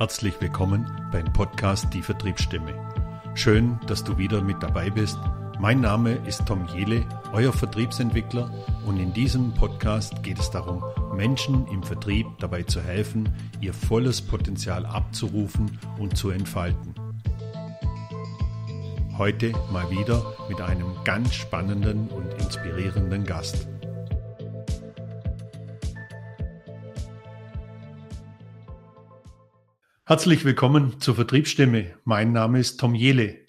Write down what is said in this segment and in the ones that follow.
Herzlich willkommen beim Podcast Die Vertriebsstimme. Schön, dass du wieder mit dabei bist. Mein Name ist Tom Jele, euer Vertriebsentwickler und in diesem Podcast geht es darum, Menschen im Vertrieb dabei zu helfen, ihr volles Potenzial abzurufen und zu entfalten. Heute mal wieder mit einem ganz spannenden und inspirierenden Gast. Herzlich willkommen zur Vertriebsstimme. Mein Name ist Tom Jele.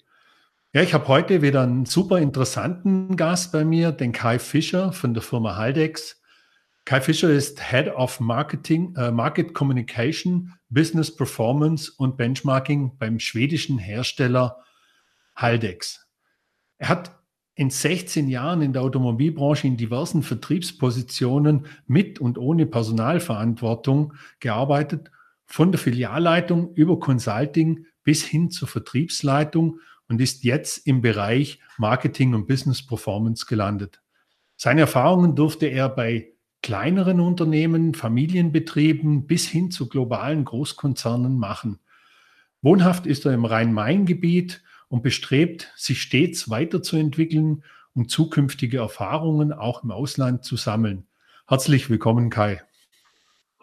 Ja, ich habe heute wieder einen super interessanten Gast bei mir, den Kai Fischer von der Firma Haldex. Kai Fischer ist Head of Marketing, äh, Market Communication, Business Performance und Benchmarking beim schwedischen Hersteller Haldex. Er hat in 16 Jahren in der Automobilbranche in diversen Vertriebspositionen mit und ohne Personalverantwortung gearbeitet von der Filialleitung über Consulting bis hin zur Vertriebsleitung und ist jetzt im Bereich Marketing und Business Performance gelandet. Seine Erfahrungen durfte er bei kleineren Unternehmen, Familienbetrieben bis hin zu globalen Großkonzernen machen. Wohnhaft ist er im Rhein-Main-Gebiet und bestrebt, sich stets weiterzuentwickeln und zukünftige Erfahrungen auch im Ausland zu sammeln. Herzlich willkommen, Kai.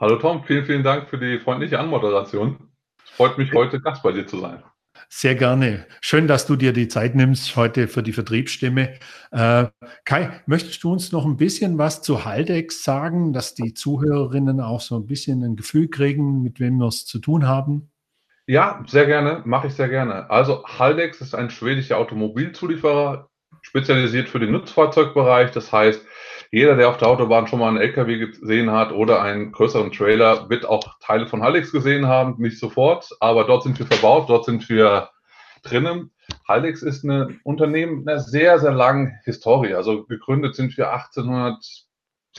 Hallo Tom, vielen, vielen Dank für die freundliche Anmoderation. Es freut mich, heute Gast bei dir zu sein. Sehr gerne. Schön, dass du dir die Zeit nimmst heute für die Vertriebsstimme. Äh, Kai, möchtest du uns noch ein bisschen was zu Haldex sagen, dass die Zuhörerinnen auch so ein bisschen ein Gefühl kriegen, mit wem wir es zu tun haben? Ja, sehr gerne, mache ich sehr gerne. Also Haldex ist ein schwedischer Automobilzulieferer, spezialisiert für den Nutzfahrzeugbereich. Das heißt, jeder, der auf der Autobahn schon mal einen LKW gesehen hat oder einen größeren Trailer, wird auch Teile von Haldex gesehen haben. Nicht sofort, aber dort sind wir verbaut, dort sind wir drinnen. Haldex ist ein Unternehmen mit einer sehr, sehr langen Historie. Also gegründet sind wir 1800,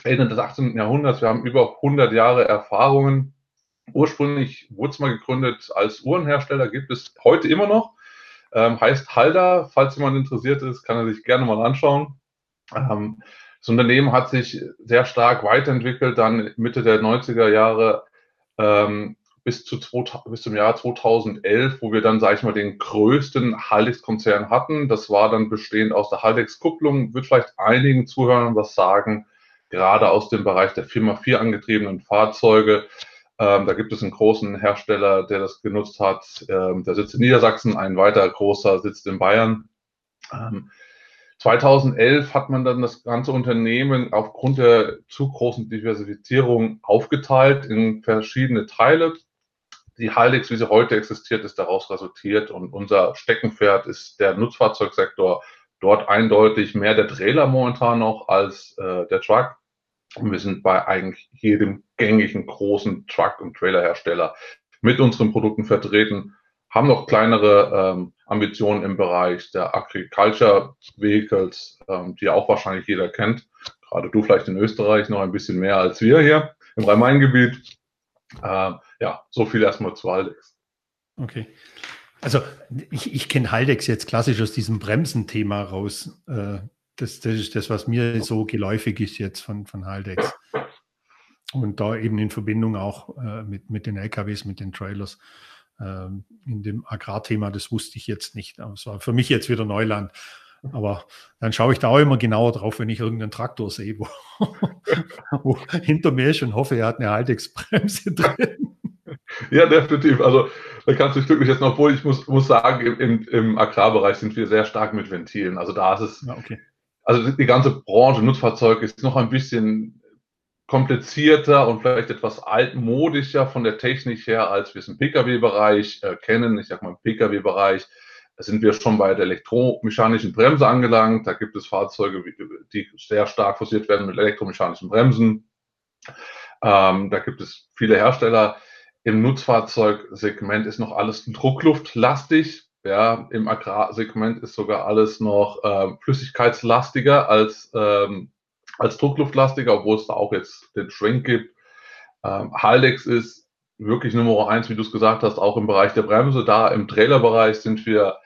Ende des 18. Jahrhunderts. Wir haben über 100 Jahre Erfahrungen. Ursprünglich wurde es mal gegründet als Uhrenhersteller, gibt es heute immer noch. Ähm, heißt Halda, falls jemand interessiert ist, kann er sich gerne mal anschauen. Ähm, das Unternehmen hat sich sehr stark weiterentwickelt, dann Mitte der 90er Jahre ähm, bis, zu bis zum Jahr 2011, wo wir dann, sage ich mal, den größten Haldex-Konzern hatten. Das war dann bestehend aus der Haldex-Kupplung. Wird vielleicht einigen Zuhörern was sagen, gerade aus dem Bereich der Firma 4 angetriebenen Fahrzeuge. Ähm, da gibt es einen großen Hersteller, der das genutzt hat. Ähm, der sitzt in Niedersachsen, ein weiter großer sitzt in Bayern. Ähm, 2011 hat man dann das ganze Unternehmen aufgrund der zu großen Diversifizierung aufgeteilt in verschiedene Teile. Die Haldex, wie sie heute existiert, ist daraus resultiert und unser Steckenpferd ist der Nutzfahrzeugsektor. Dort eindeutig mehr der Trailer momentan noch als äh, der Truck. Und wir sind bei eigentlich jedem gängigen großen Truck- und Trailerhersteller mit unseren Produkten vertreten haben noch kleinere ähm, Ambitionen im Bereich der Agriculture Vehicles, ähm, die auch wahrscheinlich jeder kennt. Gerade du vielleicht in Österreich noch ein bisschen mehr als wir hier im Rhein-Main-Gebiet. Äh, ja, so viel erstmal zu Haldex. Okay. Also ich, ich kenne Haldex jetzt klassisch aus diesem Bremsenthema raus. Äh, das, das ist das, was mir so geläufig ist jetzt von, von Haldex. Und da eben in Verbindung auch äh, mit, mit den LKWs, mit den Trailers. Ähm, in dem Agrarthema, das wusste ich jetzt nicht. Das war für mich jetzt wieder Neuland. Aber dann schaue ich da auch immer genauer drauf, wenn ich irgendeinen Traktor sehe, wo, wo hinter mir ist und hoffe, er hat eine Haltexbremse drin. Ja, definitiv. Also da kannst du dich glücklich jetzt noch, obwohl ich muss, muss sagen, im, im Agrarbereich sind wir sehr stark mit Ventilen. Also da ist es, ja, okay. also die ganze Branche Nutzfahrzeug ist noch ein bisschen komplizierter und vielleicht etwas altmodischer von der Technik her, als wir es im Pkw-Bereich äh, kennen. Ich sage mal, im Pkw-Bereich sind wir schon bei der elektromechanischen Bremse angelangt. Da gibt es Fahrzeuge, die sehr stark forciert werden mit elektromechanischen Bremsen. Ähm, da gibt es viele Hersteller. Im Nutzfahrzeugsegment ist noch alles druckluftlastig. Ja, im Agrarsegment ist sogar alles noch äh, flüssigkeitslastiger als ähm, als druckluftlastiger, obwohl es da auch jetzt den Schwenk gibt. Ähm, Haldex ist wirklich Nummer eins, wie du es gesagt hast, auch im Bereich der Bremse. Da im Trailerbereich sind wir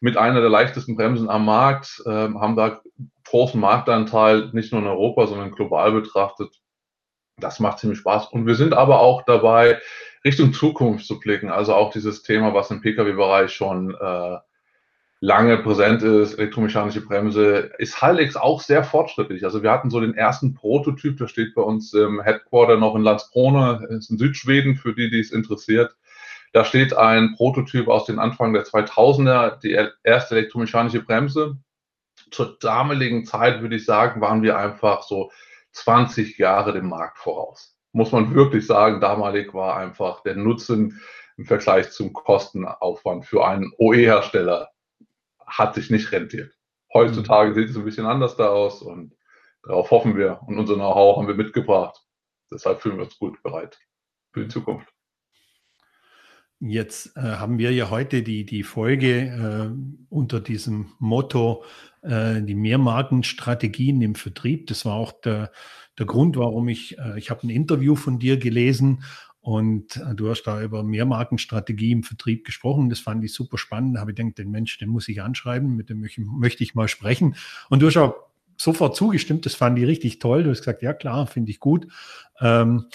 mit einer der leichtesten Bremsen am Markt, ähm, haben da großen Marktanteil, nicht nur in Europa, sondern global betrachtet. Das macht ziemlich Spaß. Und wir sind aber auch dabei, Richtung Zukunft zu blicken. Also auch dieses Thema, was im Pkw-Bereich schon äh, lange präsent ist, elektromechanische Bremse, ist Haldex auch sehr fortschrittlich. Also wir hatten so den ersten Prototyp, der steht bei uns im Headquarter noch in Landskrona, ist in Südschweden, für die, die es interessiert. Da steht ein Prototyp aus den Anfang der 2000er, die erste elektromechanische Bremse. Zur damaligen Zeit würde ich sagen, waren wir einfach so 20 Jahre dem Markt voraus. Muss man wirklich sagen, damalig war einfach der Nutzen im Vergleich zum Kostenaufwand für einen OE-Hersteller hat sich nicht rentiert. Heutzutage mhm. sieht es ein bisschen anders da aus und darauf hoffen wir und unser Know-how haben wir mitgebracht. Deshalb fühlen wir uns gut bereit für die Zukunft. Jetzt äh, haben wir ja heute die, die Folge äh, unter diesem Motto äh, die Mehrmarkenstrategien im Vertrieb. Das war auch der, der Grund, warum ich, äh, ich habe ein Interview von dir gelesen und äh, du hast da über Mehrmarkenstrategie im Vertrieb gesprochen. Das fand ich super spannend. Da habe ich gedacht, den Mensch, den muss ich anschreiben, mit dem möchte ich mal sprechen. Und du hast auch sofort zugestimmt. Das fand ich richtig toll. Du hast gesagt, ja klar, finde ich gut. Ähm,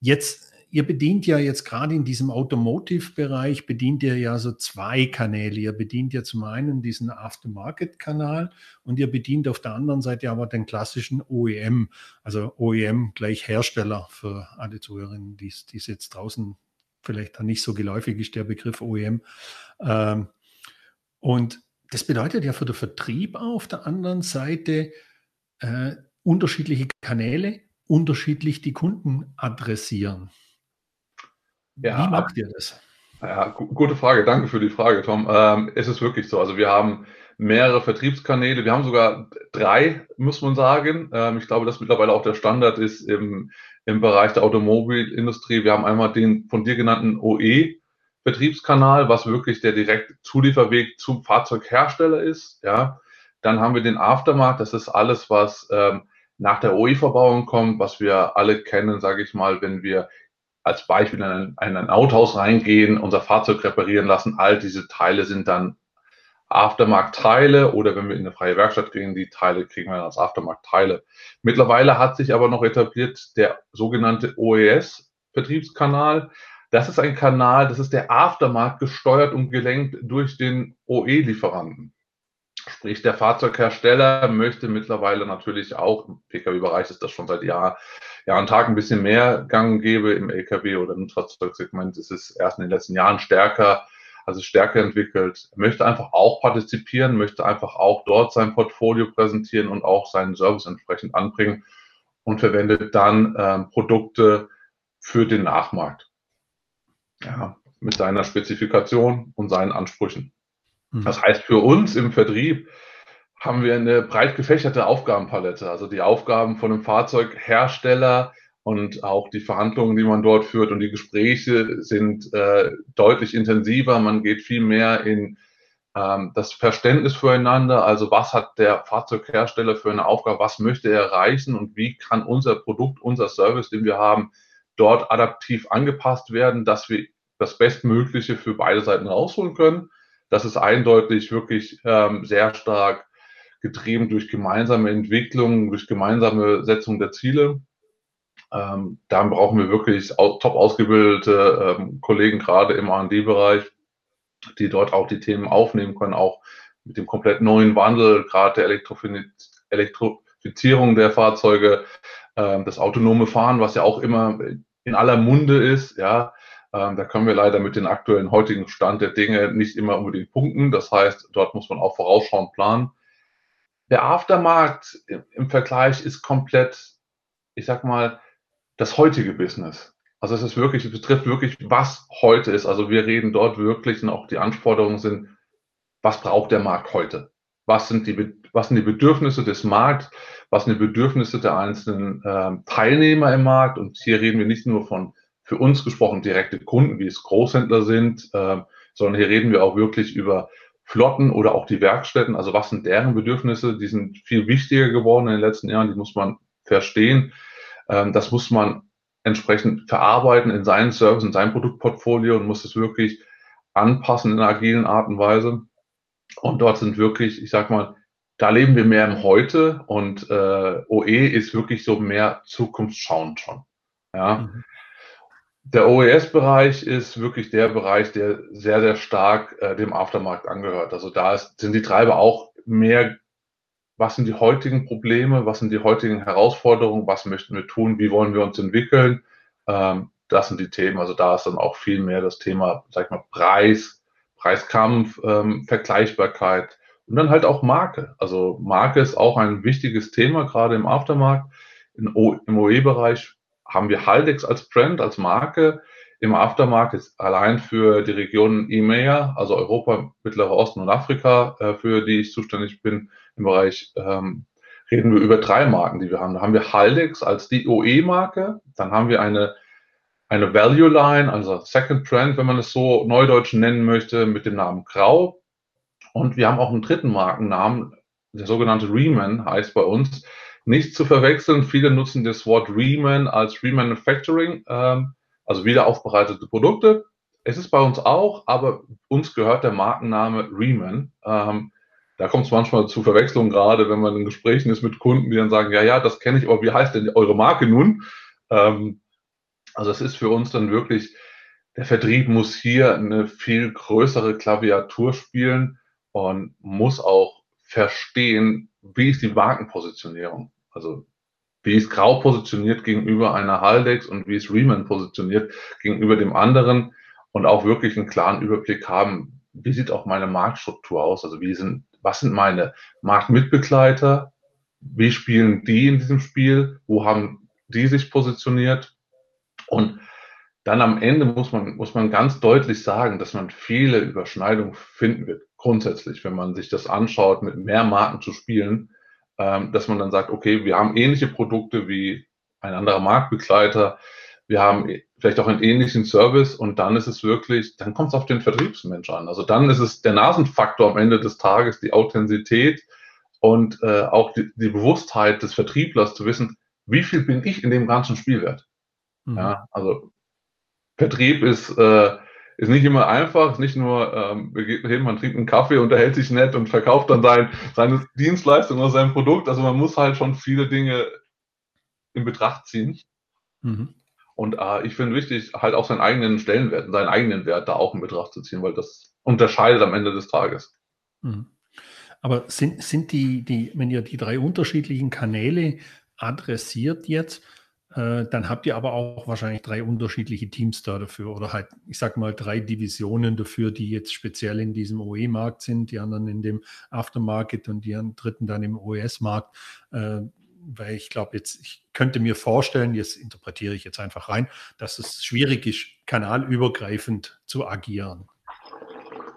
jetzt ihr bedient ja jetzt gerade in diesem Automotive-Bereich, bedient ihr ja so zwei Kanäle. Ihr bedient ja zum einen diesen Aftermarket-Kanal und ihr bedient auf der anderen Seite aber den klassischen OEM. Also OEM gleich Hersteller für alle Zuhörerinnen, die es jetzt draußen vielleicht nicht so geläufig ist, der Begriff OEM. Ähm, und das bedeutet ja für den Vertrieb auf der anderen Seite äh, unterschiedliche Kanäle, unterschiedlich die Kunden adressieren. Ja, Wie macht ihr das? Ja, gute Frage. Danke für die Frage, Tom. Ähm, es ist wirklich so. Also wir haben mehrere Vertriebskanäle. Wir haben sogar drei, muss man sagen. Ähm, ich glaube, dass mittlerweile auch der Standard ist im, im Bereich der Automobilindustrie. Wir haben einmal den von dir genannten OE. Vertriebskanal, was wirklich der direkte Zulieferweg zum Fahrzeughersteller ist. Ja, dann haben wir den Aftermarkt. Das ist alles, was ähm, nach der OE-Verbauung kommt, was wir alle kennen, sage ich mal, wenn wir als Beispiel in ein, in ein Autohaus reingehen, unser Fahrzeug reparieren lassen. All diese Teile sind dann Aftermarkt-Teile oder wenn wir in eine freie Werkstatt gehen, die Teile kriegen wir dann als Aftermarkt-Teile. Mittlerweile hat sich aber noch etabliert der sogenannte OES-Vertriebskanal. Das ist ein Kanal, das ist der Aftermarkt gesteuert und gelenkt durch den OE-Lieferanten. Sprich, der Fahrzeughersteller möchte mittlerweile natürlich auch, im Pkw-Bereich ist das schon seit Jahr, Jahr und Tag ein bisschen mehr gang gäbe, im Lkw oder im Fahrzeugsegment ist es erst in den letzten Jahren stärker, also stärker entwickelt, möchte einfach auch partizipieren, möchte einfach auch dort sein Portfolio präsentieren und auch seinen Service entsprechend anbringen und verwendet dann ähm, Produkte für den Nachmarkt. Ja, mit seiner Spezifikation und seinen Ansprüchen. Mhm. Das heißt, für uns im Vertrieb haben wir eine breit gefächerte Aufgabenpalette. Also die Aufgaben von einem Fahrzeughersteller und auch die Verhandlungen, die man dort führt und die Gespräche sind äh, deutlich intensiver. Man geht viel mehr in ähm, das Verständnis füreinander. Also was hat der Fahrzeughersteller für eine Aufgabe? Was möchte er erreichen? Und wie kann unser Produkt, unser Service, den wir haben, dort adaptiv angepasst werden, dass wir das Bestmögliche für beide Seiten rausholen können? Das ist eindeutig wirklich ähm, sehr stark getrieben durch gemeinsame Entwicklung, durch gemeinsame Setzung der Ziele. Ähm, da brauchen wir wirklich top ausgebildete ähm, Kollegen, gerade im R&D-Bereich, die dort auch die Themen aufnehmen können, auch mit dem komplett neuen Wandel, gerade der Elektrifizierung der Fahrzeuge, äh, das autonome Fahren, was ja auch immer in aller Munde ist, ja, ähm, da können wir leider mit dem aktuellen heutigen Stand der Dinge nicht immer unbedingt punkten. Das heißt, dort muss man auch vorausschauend planen. Der Aftermarkt im Vergleich ist komplett, ich sag mal, das heutige Business. Also es ist wirklich, es betrifft wirklich, was heute ist. Also wir reden dort wirklich und auch die Anforderungen sind, was braucht der Markt heute? Was sind die, was sind die Bedürfnisse des Markts? Was sind die Bedürfnisse der einzelnen äh, Teilnehmer im Markt? Und hier reden wir nicht nur von für uns gesprochen direkte Kunden, wie es Großhändler sind, äh, sondern hier reden wir auch wirklich über Flotten oder auch die Werkstätten. Also was sind deren Bedürfnisse? Die sind viel wichtiger geworden in den letzten Jahren. Die muss man verstehen. Ähm, das muss man entsprechend verarbeiten in seinen Service, in sein Produktportfolio und muss es wirklich anpassen in einer agilen Art und Weise. Und dort sind wirklich, ich sag mal, da leben wir mehr im Heute und äh, OE ist wirklich so mehr zukunftsschauend schon. Ja. Mhm. Der OES-Bereich ist wirklich der Bereich, der sehr, sehr stark äh, dem Aftermarkt angehört. Also da ist, sind die Treiber auch mehr, was sind die heutigen Probleme, was sind die heutigen Herausforderungen, was möchten wir tun, wie wollen wir uns entwickeln. Ähm, das sind die Themen. Also da ist dann auch viel mehr das Thema, sag ich mal, Preis, Preiskampf, ähm, Vergleichbarkeit und dann halt auch Marke. Also Marke ist auch ein wichtiges Thema, gerade im Aftermarkt. Im OE-Bereich haben wir Haldex als Brand, als Marke. Im Aftermarkt ist allein für die Region EMEA, also Europa, Mittlerer Osten und Afrika, äh, für die ich zuständig bin im Bereich, ähm, reden wir über drei Marken, die wir haben. Da haben wir Haldex als die OE-Marke, dann haben wir eine, eine Value Line, also Second Trend, wenn man es so neudeutsch nennen möchte, mit dem Namen Grau. Und wir haben auch einen dritten Markennamen, der sogenannte Riemann heißt bei uns. Nicht zu verwechseln, viele nutzen das Wort Reman als Remanufacturing, ähm, also wiederaufbereitete Produkte. Es ist bei uns auch, aber uns gehört der Markenname Reman. Ähm, da kommt es manchmal zu Verwechslungen, gerade wenn man in Gesprächen ist mit Kunden, die dann sagen, ja, ja, das kenne ich, aber wie heißt denn eure Marke nun? Ähm, also es ist für uns dann wirklich, der Vertrieb muss hier eine viel größere Klaviatur spielen und muss auch verstehen, wie ist die Markenpositionierung. Also wie ist Grau positioniert gegenüber einer Haldex und wie ist Riemann positioniert gegenüber dem anderen und auch wirklich einen klaren Überblick haben, wie sieht auch meine Marktstruktur aus, also wie sind, was sind meine Marktmitbegleiter, wie spielen die in diesem Spiel, wo haben die sich positioniert? Und dann am Ende muss man, muss man ganz deutlich sagen, dass man viele Überschneidungen finden wird, grundsätzlich, wenn man sich das anschaut, mit mehr Marken zu spielen, ähm, dass man dann sagt, okay, wir haben ähnliche Produkte wie ein anderer Marktbegleiter, wir haben vielleicht auch einen ähnlichen Service und dann ist es wirklich, dann kommt es auf den Vertriebsmensch an. Also dann ist es der Nasenfaktor am Ende des Tages, die Authentizität und äh, auch die, die Bewusstheit des Vertrieblers zu wissen, wie viel bin ich in dem ganzen Spielwert. Mhm. Ja, also Vertrieb ist äh, ist nicht immer einfach, nicht nur, ähm, hin, man trinkt einen Kaffee, unterhält sich nett und verkauft dann sein, seine Dienstleistung oder sein Produkt. Also man muss halt schon viele Dinge in Betracht ziehen. Mhm. Und äh, ich finde wichtig, halt auch seinen eigenen Stellenwert, seinen eigenen Wert da auch in Betracht zu ziehen, weil das unterscheidet am Ende des Tages. Mhm. Aber sind, sind die, die, wenn ihr die drei unterschiedlichen Kanäle adressiert jetzt, dann habt ihr aber auch wahrscheinlich drei unterschiedliche Teams da dafür oder halt, ich sag mal, drei Divisionen dafür, die jetzt speziell in diesem OE-Markt sind, die anderen in dem Aftermarket und die dritten dann im OES-Markt. Äh, weil ich glaube, jetzt, ich könnte mir vorstellen, jetzt interpretiere ich jetzt einfach rein, dass es schwierig ist, kanalübergreifend zu agieren.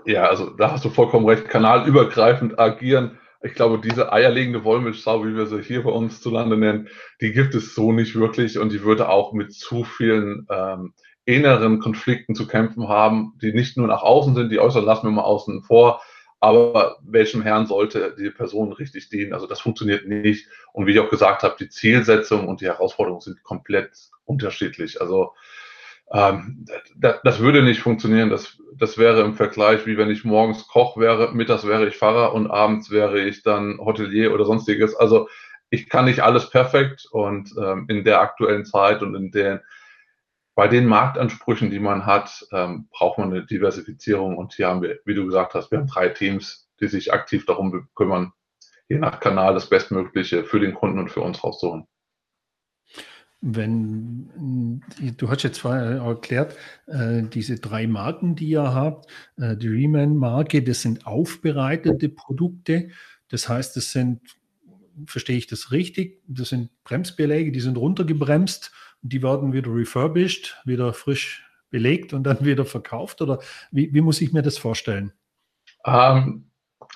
Ja, also da hast du vollkommen recht, kanalübergreifend agieren ich glaube, diese eierlegende Wollmilchsau, wie wir sie hier bei uns zu Lande nennen, die gibt es so nicht wirklich und die würde auch mit zu vielen ähm, inneren Konflikten zu kämpfen haben, die nicht nur nach außen sind, die äußeren lassen wir mal außen vor, aber welchem Herrn sollte die Person richtig dienen? Also das funktioniert nicht. Und wie ich auch gesagt habe, die Zielsetzung und die Herausforderungen sind komplett unterschiedlich. Also ähm, das, das, würde nicht funktionieren. Das, das wäre im Vergleich, wie wenn ich morgens Koch wäre, mittags wäre ich Pfarrer und abends wäre ich dann Hotelier oder sonstiges. Also ich kann nicht alles perfekt und ähm, in der aktuellen Zeit und in den bei den Marktansprüchen, die man hat, ähm, braucht man eine Diversifizierung. Und hier haben wir, wie du gesagt hast, wir haben drei Teams, die sich aktiv darum kümmern, je nach Kanal das Bestmögliche für den Kunden und für uns rauszuholen. Wenn du hast jetzt vorher erklärt, äh, diese drei Marken, die ihr habt, äh, die Reman-Marke, das sind aufbereitete Produkte. Das heißt, das sind, verstehe ich das richtig, das sind Bremsbeläge, die sind runtergebremst die werden wieder refurbished, wieder frisch belegt und dann wieder verkauft? Oder wie, wie muss ich mir das vorstellen? Ähm,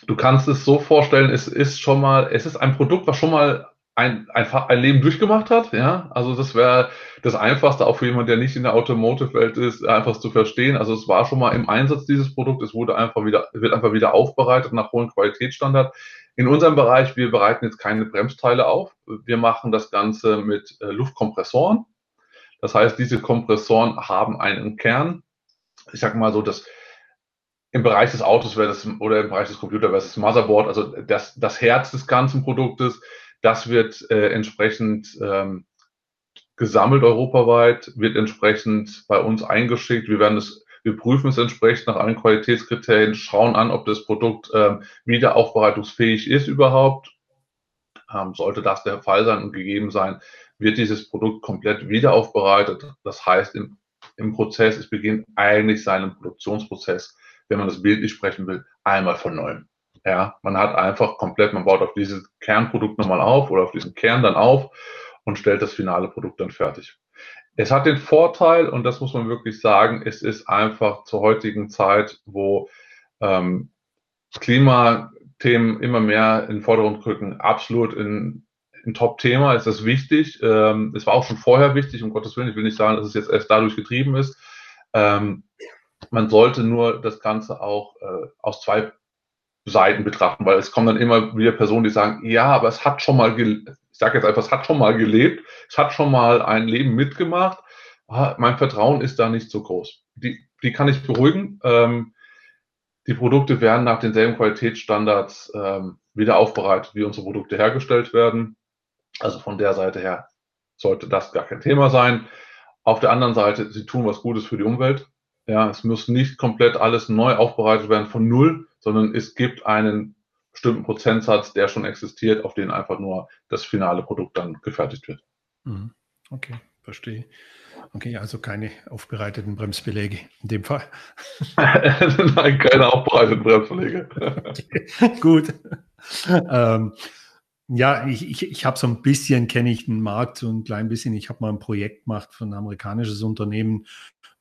du kannst es so vorstellen, es ist schon mal, es ist ein Produkt, was schon mal ein, einfach ein Leben durchgemacht hat, ja. Also das wäre das Einfachste auch für jemanden, der nicht in der Automotive-Welt ist, einfach zu verstehen. Also es war schon mal im Einsatz dieses Produkt, es wurde einfach wieder, wird einfach wieder aufbereitet nach hohem Qualitätsstandard. In unserem Bereich, wir bereiten jetzt keine Bremsteile auf. Wir machen das Ganze mit äh, Luftkompressoren. Das heißt, diese Kompressoren haben einen Kern. Ich sag mal so, dass im Bereich des Autos wäre das, oder im Bereich des Computers wäre das Motherboard, also das, das Herz des ganzen Produktes das wird äh, entsprechend ähm, gesammelt europaweit, wird entsprechend bei uns eingeschickt. Wir werden es, wir prüfen es entsprechend nach allen Qualitätskriterien, schauen an, ob das Produkt äh, wiederaufbereitungsfähig ist überhaupt. Ähm, sollte das der Fall sein und gegeben sein, wird dieses Produkt komplett wiederaufbereitet. Das heißt, im, im Prozess, es beginnt eigentlich seinen Produktionsprozess, wenn man das bildlich sprechen will, einmal von neuem. Ja, man hat einfach komplett, man baut auf dieses Kernprodukt nochmal auf oder auf diesen Kern dann auf und stellt das finale Produkt dann fertig. Es hat den Vorteil, und das muss man wirklich sagen, es ist einfach zur heutigen Zeit, wo ähm, Klimathemen immer mehr in den Vordergrund rücken, absolut in, ein Top-Thema, ist das wichtig. Ähm, es war auch schon vorher wichtig, um Gottes Willen, ich will nicht sagen, dass es jetzt erst dadurch getrieben ist. Ähm, man sollte nur das Ganze auch äh, aus zwei Seiten betrachten, weil es kommen dann immer wieder Personen, die sagen, ja, aber es hat schon mal, ich sage jetzt einfach, es hat schon mal gelebt, es hat schon mal ein Leben mitgemacht. Ah, mein Vertrauen ist da nicht so groß. Die, die kann ich beruhigen. Ähm, die Produkte werden nach denselben Qualitätsstandards ähm, wieder aufbereitet, wie unsere Produkte hergestellt werden. Also von der Seite her sollte das gar kein Thema sein. Auf der anderen Seite, sie tun was Gutes für die Umwelt. Ja, es muss nicht komplett alles neu aufbereitet werden von Null, sondern es gibt einen bestimmten Prozentsatz, der schon existiert, auf den einfach nur das finale Produkt dann gefertigt wird. Mhm. Okay, verstehe. Okay, also keine aufbereiteten Bremsbeläge in dem Fall. Nein, keine aufbereiteten Bremsbeläge. okay, gut. Ähm, ja, ich, ich, ich habe so ein bisschen, kenne ich den Markt so ein klein bisschen. Ich habe mal ein Projekt gemacht für ein amerikanisches Unternehmen,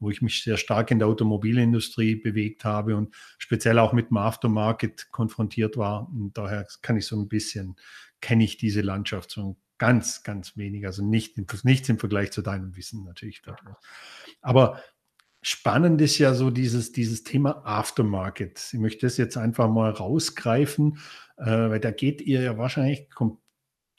wo ich mich sehr stark in der Automobilindustrie bewegt habe und speziell auch mit dem Aftermarket konfrontiert war. Und daher kann ich so ein bisschen, kenne ich diese Landschaft so ganz, ganz wenig. Also nicht, nichts im Vergleich zu deinem Wissen natürlich. Aber spannend ist ja so dieses, dieses Thema Aftermarket. Ich möchte das jetzt einfach mal rausgreifen, äh, weil da geht ihr ja wahrscheinlich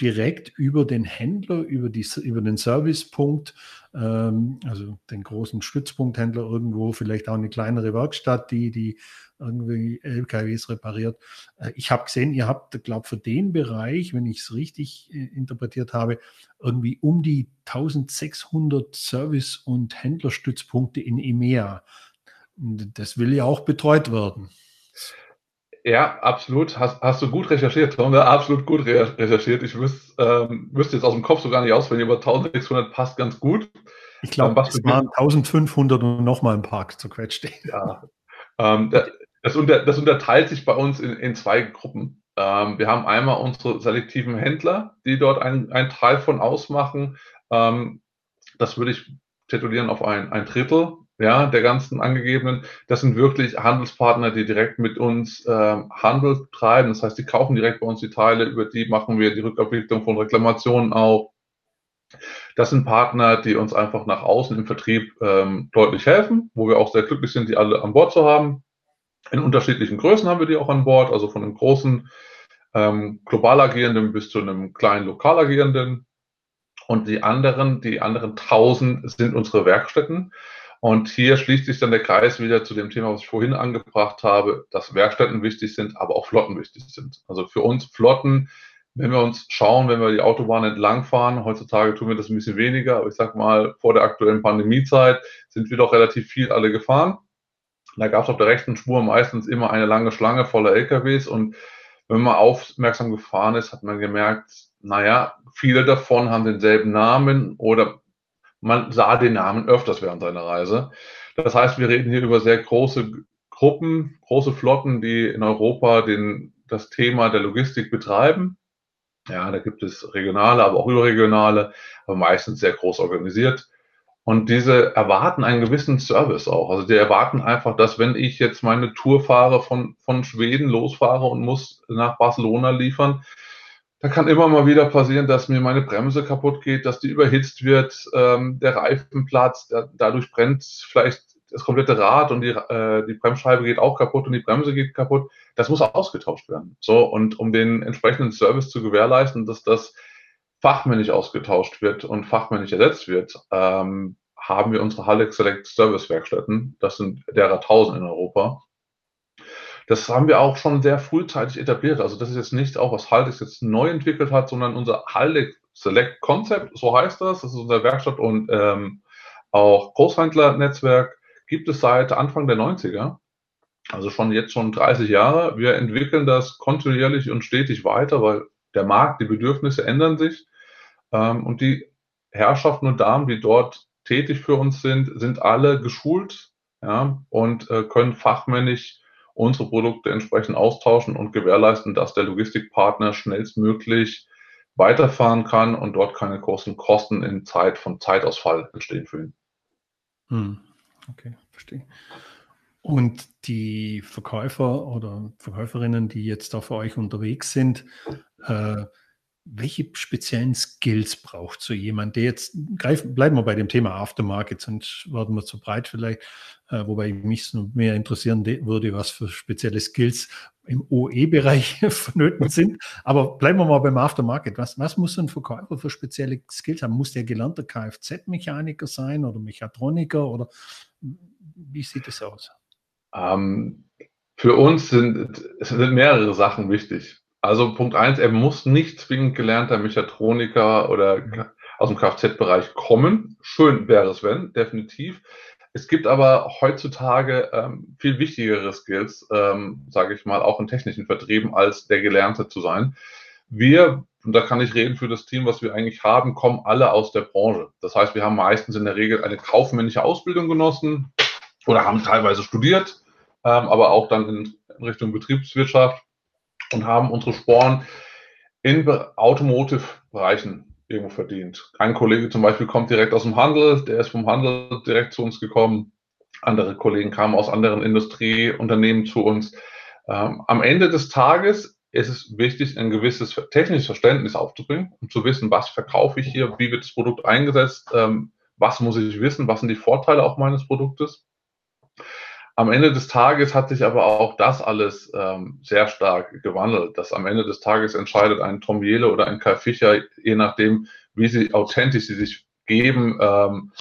direkt über den Händler, über, die, über den Servicepunkt, ähm, also den großen Stützpunkthändler irgendwo, vielleicht auch eine kleinere Werkstatt, die, die irgendwie LKWs repariert. Äh, ich habe gesehen, ihr habt, glaube für den Bereich, wenn ich es richtig äh, interpretiert habe, irgendwie um die 1600 Service- und Händlerstützpunkte in EMEA. Das will ja auch betreut werden. Ja, absolut. Hast, hast du gut recherchiert, Tom. Ja, absolut gut re recherchiert. Ich wüs, ähm, wüsste jetzt aus dem Kopf so gar nicht auswendig, aber 1600 passt ganz gut. Ich glaube, ähm, es waren 1500 und nochmal ein Park zu quetscht. Ja, ähm, das, unter, das, unterteilt sich bei uns in, in zwei Gruppen. Ähm, wir haben einmal unsere selektiven Händler, die dort einen Teil von ausmachen. Ähm, das würde ich titulieren auf ein, ein Drittel ja, der ganzen angegebenen. Das sind wirklich Handelspartner, die direkt mit uns ähm, Handel treiben. Das heißt, die kaufen direkt bei uns die Teile, über die machen wir die Rückabwicklung von Reklamationen auch. Das sind Partner, die uns einfach nach außen im Vertrieb ähm, deutlich helfen, wo wir auch sehr glücklich sind, die alle an Bord zu haben. In unterschiedlichen Größen haben wir die auch an Bord, also von einem großen ähm, global agierenden bis zu einem kleinen lokal agierenden. Und die anderen, die anderen tausend sind unsere Werkstätten. Und hier schließt sich dann der Kreis wieder zu dem Thema, was ich vorhin angebracht habe, dass Werkstätten wichtig sind, aber auch Flotten wichtig sind. Also für uns Flotten, wenn wir uns schauen, wenn wir die Autobahn entlang fahren, heutzutage tun wir das ein bisschen weniger, aber ich sag mal, vor der aktuellen Pandemiezeit sind wir doch relativ viel alle gefahren. Da gab es auf der rechten Spur meistens immer eine lange Schlange voller LKWs und wenn man aufmerksam gefahren ist, hat man gemerkt, naja, viele davon haben denselben Namen oder man sah den Namen öfters während seiner Reise. Das heißt, wir reden hier über sehr große Gruppen, große Flotten, die in Europa den, das Thema der Logistik betreiben. Ja, da gibt es regionale, aber auch überregionale, aber meistens sehr groß organisiert. Und diese erwarten einen gewissen Service auch. Also die erwarten einfach, dass wenn ich jetzt meine Tour fahre von, von Schweden losfahre und muss nach Barcelona liefern, da kann immer mal wieder passieren, dass mir meine Bremse kaputt geht, dass die überhitzt wird, ähm, der Reifen platzt, der, dadurch brennt vielleicht das komplette Rad und die, äh, die Bremsscheibe geht auch kaputt und die Bremse geht kaputt. Das muss ausgetauscht werden. So, und um den entsprechenden Service zu gewährleisten, dass das fachmännisch ausgetauscht wird und fachmännisch ersetzt wird, ähm, haben wir unsere Hallex Select Service Werkstätten. Das sind derer 1000 in Europa. Das haben wir auch schon sehr frühzeitig etabliert. Also das ist jetzt nicht auch, was Haldex jetzt neu entwickelt hat, sondern unser Haldex Select Concept, so heißt das. Das ist unser Werkstatt und ähm, auch Großhändlernetzwerk. Gibt es seit Anfang der 90er. Also schon jetzt schon 30 Jahre. Wir entwickeln das kontinuierlich und stetig weiter, weil der Markt, die Bedürfnisse ändern sich. Ähm, und die Herrschaften und Damen, die dort tätig für uns sind, sind alle geschult ja, und äh, können fachmännisch unsere Produkte entsprechend austauschen und gewährleisten, dass der Logistikpartner schnellstmöglich weiterfahren kann und dort keine großen Kosten in Zeit von Zeitausfall entstehen für ihn. Hm. Okay, verstehe. Und die Verkäufer oder Verkäuferinnen, die jetzt da für euch unterwegs sind, äh, welche speziellen Skills braucht so jemand, der jetzt, greifen, bleiben wir bei dem Thema Aftermarket, sonst werden wir zu breit vielleicht, äh, wobei mich mehr interessieren würde, was für spezielle Skills im OE-Bereich vonnöten sind. Aber bleiben wir mal beim Aftermarket. Was, was muss ein Verkäufer für spezielle Skills haben? Muss der gelernter Kfz-Mechaniker sein oder Mechatroniker oder wie sieht es aus? Ähm, für uns sind, sind mehrere Sachen wichtig. Also Punkt eins, er muss nicht zwingend gelernter Mechatroniker oder mhm. aus dem Kfz-Bereich kommen. Schön wäre es, wenn, definitiv. Es gibt aber heutzutage ähm, viel wichtigere Skills, ähm, sage ich mal, auch in technischen Vertrieben, als der Gelernte zu sein. Wir, und da kann ich reden für das Team, was wir eigentlich haben, kommen alle aus der Branche. Das heißt, wir haben meistens in der Regel eine kaufmännische Ausbildung genossen oder haben teilweise studiert, ähm, aber auch dann in Richtung Betriebswirtschaft und haben unsere Sporen in Automotive-Bereichen irgendwo verdient. Ein Kollege zum Beispiel kommt direkt aus dem Handel, der ist vom Handel direkt zu uns gekommen. Andere Kollegen kamen aus anderen Industrieunternehmen zu uns. Ähm, am Ende des Tages ist es wichtig, ein gewisses technisches Verständnis aufzubringen, um zu wissen, was verkaufe ich hier, wie wird das Produkt eingesetzt, ähm, was muss ich wissen, was sind die Vorteile auch meines Produktes. Am Ende des Tages hat sich aber auch das alles ähm, sehr stark gewandelt. Dass am Ende des Tages entscheidet ein Tom Jele oder ein Kai Fischer, je nachdem, wie sie authentisch sie sich geben, ähm,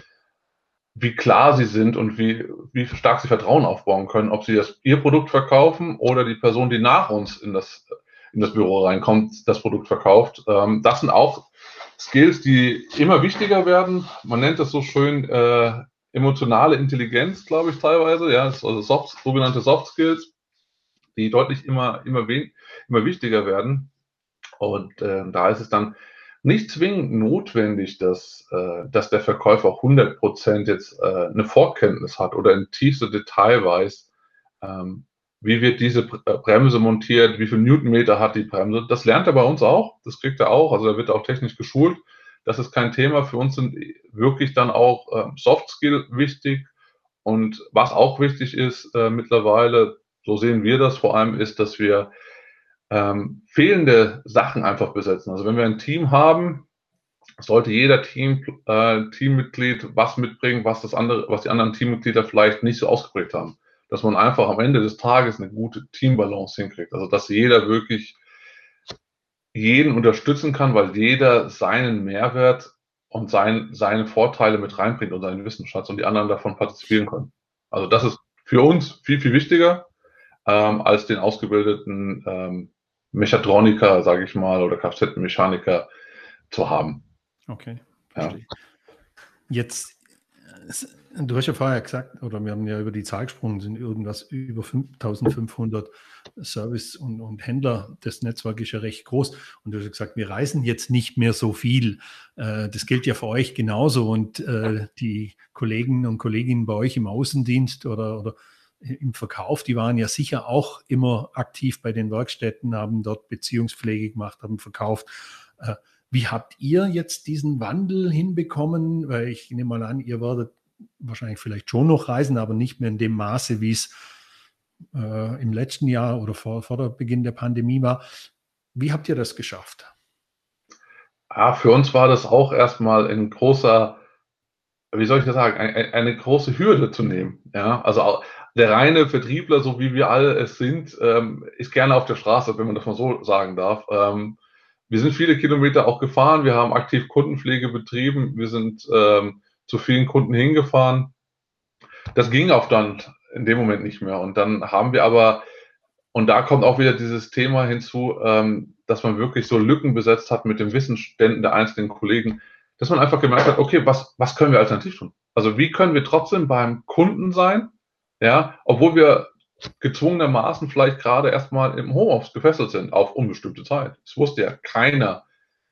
wie klar sie sind und wie, wie stark sie Vertrauen aufbauen können, ob sie das, ihr Produkt verkaufen oder die Person, die nach uns in das, in das Büro reinkommt, das Produkt verkauft. Ähm, das sind auch Skills, die immer wichtiger werden. Man nennt das so schön äh, emotionale Intelligenz, glaube ich, teilweise, ja, also Soft, sogenannte Soft Skills, die deutlich immer, immer, wen, immer wichtiger werden. Und äh, da ist es dann nicht zwingend notwendig, dass, äh, dass der Verkäufer 100% jetzt äh, eine Vorkenntnis hat oder in tiefste Detail weiß, ähm, wie wird diese äh, Bremse montiert, wie viel Newtonmeter hat die Bremse. Das lernt er bei uns auch, das kriegt er auch, also er wird auch technisch geschult. Das ist kein Thema. Für uns sind wirklich dann auch äh, Soft Skill wichtig. Und was auch wichtig ist äh, mittlerweile, so sehen wir das vor allem, ist, dass wir ähm, fehlende Sachen einfach besetzen. Also wenn wir ein Team haben, sollte jeder Team, äh, Teammitglied was mitbringen, was das andere, was die anderen Teammitglieder vielleicht nicht so ausgeprägt haben. Dass man einfach am Ende des Tages eine gute Teambalance hinkriegt. Also dass jeder wirklich jeden unterstützen kann, weil jeder seinen Mehrwert und sein, seine Vorteile mit reinbringt und seinen Wissensschatz und die anderen davon partizipieren können. Also das ist für uns viel, viel wichtiger ähm, als den ausgebildeten ähm, Mechatroniker, sage ich mal, oder Kfz-Mechaniker zu haben. Okay. Ja. Jetzt Du hast ja vorher gesagt, oder wir haben ja über die Zahl gesprochen, sind irgendwas über 5500 Service und, und, Händler. Das Netzwerk ist ja recht groß. Und du hast gesagt, wir reisen jetzt nicht mehr so viel. Äh, das gilt ja für euch genauso. Und äh, die Kollegen und Kolleginnen bei euch im Außendienst oder, oder im Verkauf, die waren ja sicher auch immer aktiv bei den Werkstätten, haben dort Beziehungspflege gemacht, haben verkauft. Wie habt ihr jetzt diesen Wandel hinbekommen? Weil ich nehme mal an, ihr werdet wahrscheinlich vielleicht schon noch reisen, aber nicht mehr in dem Maße, wie es äh, im letzten Jahr oder vor, vor der Beginn der Pandemie war. Wie habt ihr das geschafft? Ja, für uns war das auch erstmal ein großer, wie soll ich das sagen, eine, eine große Hürde zu nehmen. Ja, also der reine Vertriebler, so wie wir alle es sind, ähm, ist gerne auf der Straße, wenn man das mal so sagen darf. Ähm, wir sind viele Kilometer auch gefahren, wir haben aktiv Kundenpflege betrieben, wir sind ähm, zu vielen Kunden hingefahren. Das ging auch dann in dem Moment nicht mehr. Und dann haben wir aber Und da kommt auch wieder dieses Thema hinzu, ähm, dass man wirklich so Lücken besetzt hat mit den Wissensständen der einzelnen Kollegen, dass man einfach gemerkt hat, okay, was, was können wir alternativ tun? Also wie können wir trotzdem beim Kunden sein, ja, obwohl wir gezwungenermaßen vielleicht gerade erstmal im Homeoffice gefesselt sind auf unbestimmte Zeit. Es wusste ja keiner,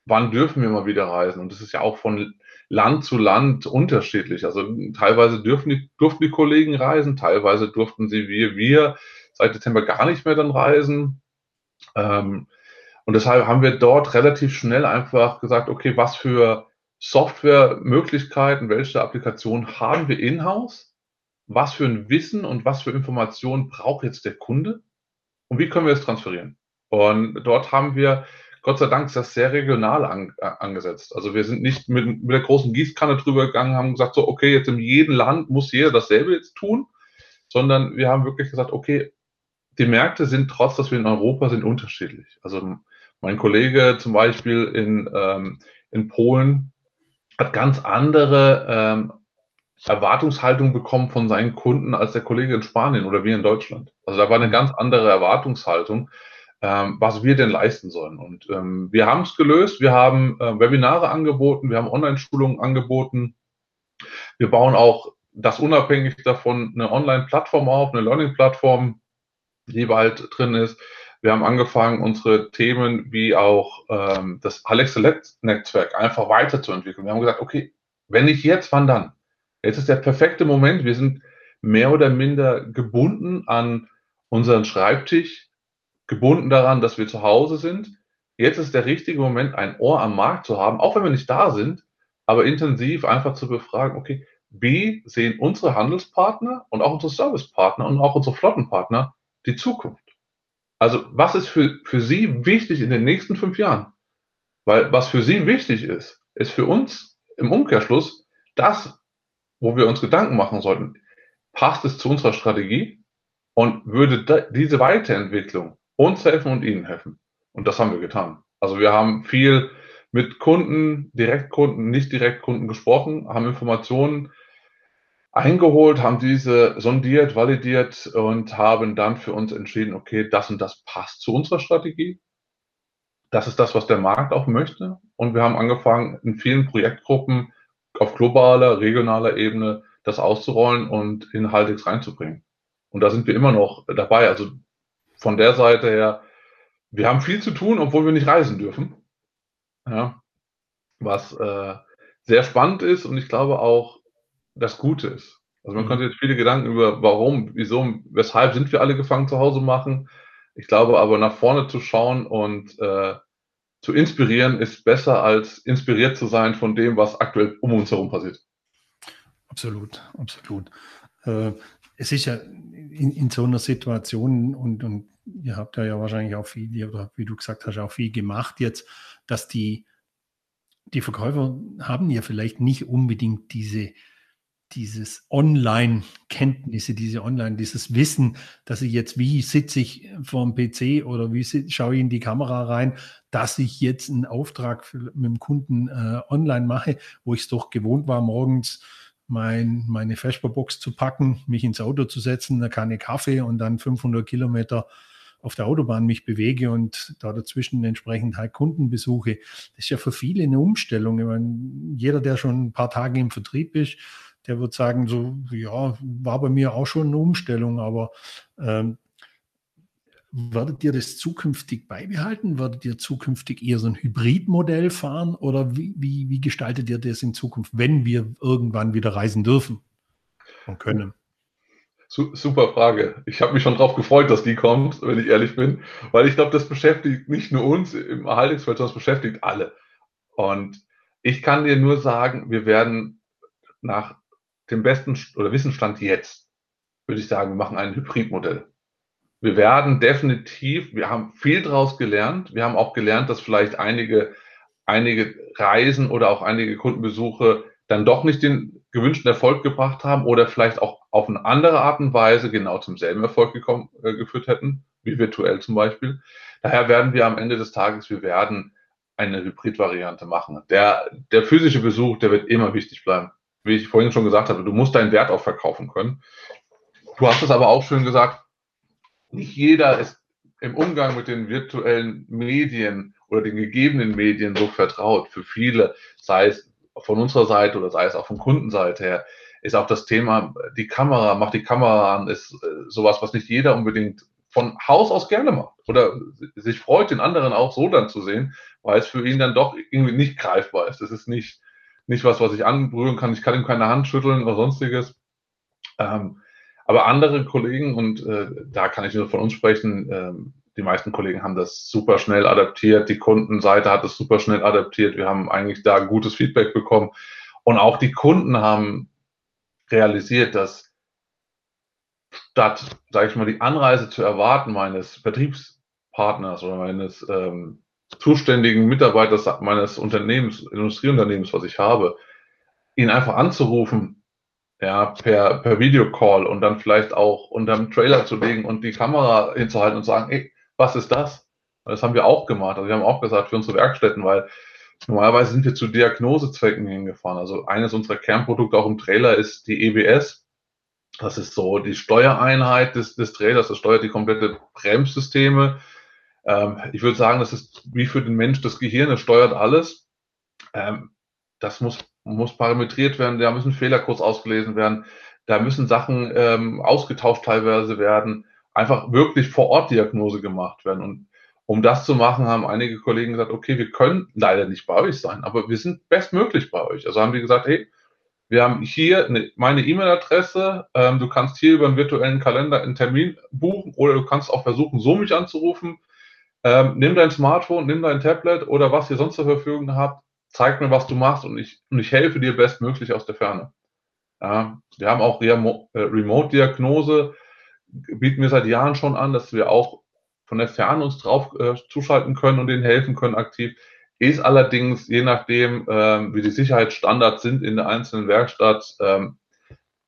wann dürfen wir mal wieder reisen. Und das ist ja auch von Land zu Land unterschiedlich. Also teilweise dürfen die, durften die Kollegen reisen, teilweise durften sie wir, wir seit Dezember gar nicht mehr dann reisen. Ähm, und deshalb haben wir dort relativ schnell einfach gesagt, okay, was für Softwaremöglichkeiten, welche Applikationen haben wir in-house? Was für ein Wissen und was für Informationen braucht jetzt der Kunde? Und wie können wir es transferieren? Und dort haben wir Gott sei Dank das sehr regional an, äh, angesetzt. Also wir sind nicht mit, mit der großen Gießkanne drüber gegangen, haben gesagt, so, okay, jetzt in jedem Land muss jeder dasselbe jetzt tun, sondern wir haben wirklich gesagt, okay, die Märkte sind trotz, dass wir in Europa sind, unterschiedlich. Also mein Kollege zum Beispiel in, ähm, in Polen hat ganz andere ähm, Erwartungshaltung bekommen von seinen Kunden als der Kollege in Spanien oder wir in Deutschland. Also da war eine ganz andere Erwartungshaltung ähm, was wir denn leisten sollen. Und ähm, wir haben es gelöst. Wir haben äh, Webinare angeboten, wir haben Online-Schulungen angeboten. Wir bauen auch das unabhängig davon eine Online-Plattform auf, eine Learning-Plattform, die bald drin ist. Wir haben angefangen, unsere Themen wie auch ähm, das Alexa-Netzwerk einfach weiterzuentwickeln. Wir haben gesagt, okay, wenn nicht jetzt, wann dann? Jetzt ist der perfekte Moment. Wir sind mehr oder minder gebunden an unseren Schreibtisch gebunden daran, dass wir zu Hause sind. Jetzt ist der richtige Moment, ein Ohr am Markt zu haben, auch wenn wir nicht da sind, aber intensiv einfach zu befragen, okay, wie sehen unsere Handelspartner und auch unsere Servicepartner und auch unsere Flottenpartner die Zukunft? Also was ist für, für Sie wichtig in den nächsten fünf Jahren? Weil was für Sie wichtig ist, ist für uns im Umkehrschluss das, wo wir uns Gedanken machen sollten. Passt es zu unserer Strategie und würde diese Weiterentwicklung uns helfen und ihnen helfen. Und das haben wir getan. Also wir haben viel mit Kunden, Direktkunden, nicht Direktkunden gesprochen, haben Informationen eingeholt, haben diese sondiert, validiert und haben dann für uns entschieden, okay, das und das passt zu unserer Strategie. Das ist das, was der Markt auch möchte. Und wir haben angefangen, in vielen Projektgruppen auf globaler, regionaler Ebene das auszurollen und in Haltex reinzubringen. Und da sind wir immer noch dabei. Also von der Seite her, wir haben viel zu tun, obwohl wir nicht reisen dürfen. Ja, was äh, sehr spannend ist und ich glaube auch das Gute ist. Also man mhm. könnte jetzt viele Gedanken über warum, wieso, weshalb sind wir alle gefangen zu Hause machen. Ich glaube aber nach vorne zu schauen und äh, zu inspirieren ist besser als inspiriert zu sein von dem, was aktuell um uns herum passiert. Absolut, absolut. Äh, es ist ja in, in so einer Situation und, und ihr habt ja, wahrscheinlich auch viel, oder wie du gesagt hast, auch viel gemacht jetzt, dass die, die Verkäufer haben ja vielleicht nicht unbedingt diese, dieses Online-Kenntnisse, diese Online, dieses Wissen, dass ich jetzt, wie sitze ich vor dem PC oder wie schaue ich in die Kamera rein, dass ich jetzt einen Auftrag für, mit dem Kunden äh, online mache, wo ich es doch gewohnt war, morgens mein, meine Vesperbox zu packen, mich ins Auto zu setzen, eine Kanne Kaffee und dann 500 Kilometer auf der Autobahn mich bewege und da dazwischen entsprechend halt Kunden besuche. Das ist ja für viele eine Umstellung. Ich meine, jeder, der schon ein paar Tage im Vertrieb ist, der wird sagen, so, ja, war bei mir auch schon eine Umstellung, aber ähm, Werdet ihr das zukünftig beibehalten? Werdet ihr zukünftig eher so ein Hybridmodell fahren oder wie, wie, wie gestaltet ihr das in Zukunft, wenn wir irgendwann wieder reisen dürfen und können? Super Frage. Ich habe mich schon darauf gefreut, dass die kommt, wenn ich ehrlich bin, weil ich glaube, das beschäftigt nicht nur uns im Erhaltungsfeld, sondern es beschäftigt alle. Und ich kann dir nur sagen, wir werden nach dem besten oder Wissensstand jetzt, würde ich sagen, wir machen ein Hybridmodell wir werden definitiv, wir haben viel daraus gelernt. Wir haben auch gelernt, dass vielleicht einige, einige Reisen oder auch einige Kundenbesuche dann doch nicht den gewünschten Erfolg gebracht haben oder vielleicht auch auf eine andere Art und Weise genau zum selben Erfolg gekommen, äh, geführt hätten, wie virtuell zum Beispiel. Daher werden wir am Ende des Tages, wir werden eine Hybrid-Variante machen. Der, der physische Besuch, der wird immer wichtig bleiben. Wie ich vorhin schon gesagt habe, du musst deinen Wert auch verkaufen können. Du hast es aber auch schön gesagt, nicht jeder ist im Umgang mit den virtuellen Medien oder den gegebenen Medien so vertraut. Für viele, sei es von unserer Seite oder sei es auch von Kundenseite her, ist auch das Thema, die Kamera, macht die Kamera an, ist äh, sowas, was nicht jeder unbedingt von Haus aus gerne macht oder sich freut, den anderen auch so dann zu sehen, weil es für ihn dann doch irgendwie nicht greifbar ist. Das ist nicht, nicht was, was ich anbrühen kann. Ich kann ihm keine Hand schütteln oder sonstiges. Ähm, aber andere Kollegen, und äh, da kann ich nur von uns sprechen, ähm, die meisten Kollegen haben das super schnell adaptiert. Die Kundenseite hat es super schnell adaptiert. Wir haben eigentlich da gutes Feedback bekommen. Und auch die Kunden haben realisiert, dass statt, sage ich mal, die Anreise zu erwarten meines Vertriebspartners oder meines ähm, zuständigen Mitarbeiters meines Unternehmens, Industrieunternehmens, was ich habe, ihn einfach anzurufen, ja, per, per Videocall und dann vielleicht auch unter dem Trailer zu legen und die Kamera hinzuhalten und sagen, ey, was ist das? Das haben wir auch gemacht. Also wir haben auch gesagt für unsere Werkstätten, weil normalerweise sind wir zu Diagnosezwecken hingefahren. Also eines unserer Kernprodukte auch im Trailer ist die EBS. Das ist so die Steuereinheit des, des Trailers. Das steuert die komplette Bremssysteme. Ähm, ich würde sagen, das ist wie für den Mensch das Gehirn. Es steuert alles. Ähm, das muss, muss parametriert werden. Da müssen Fehler kurz ausgelesen werden. Da müssen Sachen ähm, ausgetauscht teilweise werden einfach wirklich vor Ort Diagnose gemacht werden. Und um das zu machen, haben einige Kollegen gesagt, okay, wir können leider nicht bei euch sein, aber wir sind bestmöglich bei euch. Also haben die gesagt, hey, wir haben hier eine, meine E-Mail-Adresse, ähm, du kannst hier über einen virtuellen Kalender einen Termin buchen oder du kannst auch versuchen, so mich anzurufen. Ähm, nimm dein Smartphone, nimm dein Tablet oder was ihr sonst zur Verfügung habt, zeig mir, was du machst und ich, und ich helfe dir bestmöglich aus der Ferne. Ja, wir haben auch äh, Remote-Diagnose bieten wir seit Jahren schon an, dass wir auch von der Ferne uns drauf äh, zuschalten können und denen helfen können aktiv. Ist allerdings, je nachdem, ähm, wie die Sicherheitsstandards sind in der einzelnen Werkstatt, ähm,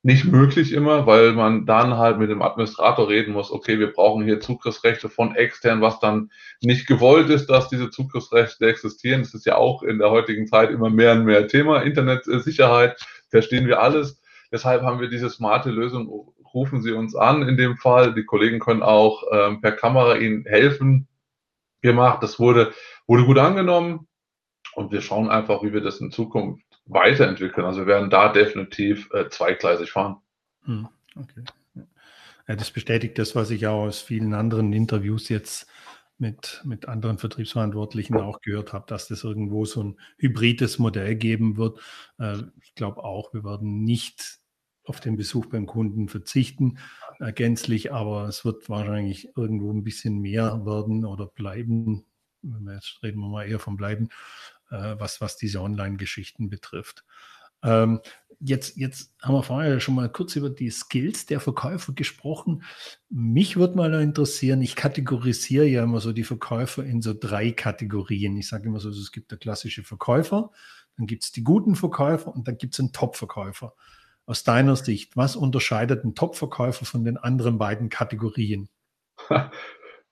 nicht möglich immer, weil man dann halt mit dem Administrator reden muss, okay, wir brauchen hier Zugriffsrechte von extern, was dann nicht gewollt ist, dass diese Zugriffsrechte existieren. Das ist ja auch in der heutigen Zeit immer mehr und mehr Thema. Internetsicherheit, verstehen wir alles. Deshalb haben wir diese smarte Lösung rufen Sie uns an in dem Fall. Die Kollegen können auch ähm, per Kamera Ihnen helfen gemacht. Das wurde, wurde gut angenommen und wir schauen einfach, wie wir das in Zukunft weiterentwickeln. Also wir werden da definitiv äh, zweigleisig fahren. Hm, okay. Ja, das bestätigt das, was ich auch aus vielen anderen Interviews jetzt mit, mit anderen Vertriebsverantwortlichen auch gehört habe, dass das irgendwo so ein hybrides Modell geben wird. Äh, ich glaube auch, wir werden nicht auf den Besuch beim Kunden verzichten, äh, gänzlich, aber es wird wahrscheinlich irgendwo ein bisschen mehr werden oder bleiben. Jetzt reden wir mal eher vom Bleiben, äh, was, was diese Online-Geschichten betrifft. Ähm, jetzt, jetzt haben wir vorher schon mal kurz über die Skills der Verkäufer gesprochen. Mich würde mal interessieren, ich kategorisiere ja immer so die Verkäufer in so drei Kategorien. Ich sage immer so, es gibt der klassische Verkäufer, dann gibt es die guten Verkäufer und dann gibt es einen Top-Verkäufer aus deiner Sicht, was unterscheidet einen Top-Verkäufer von den anderen beiden Kategorien?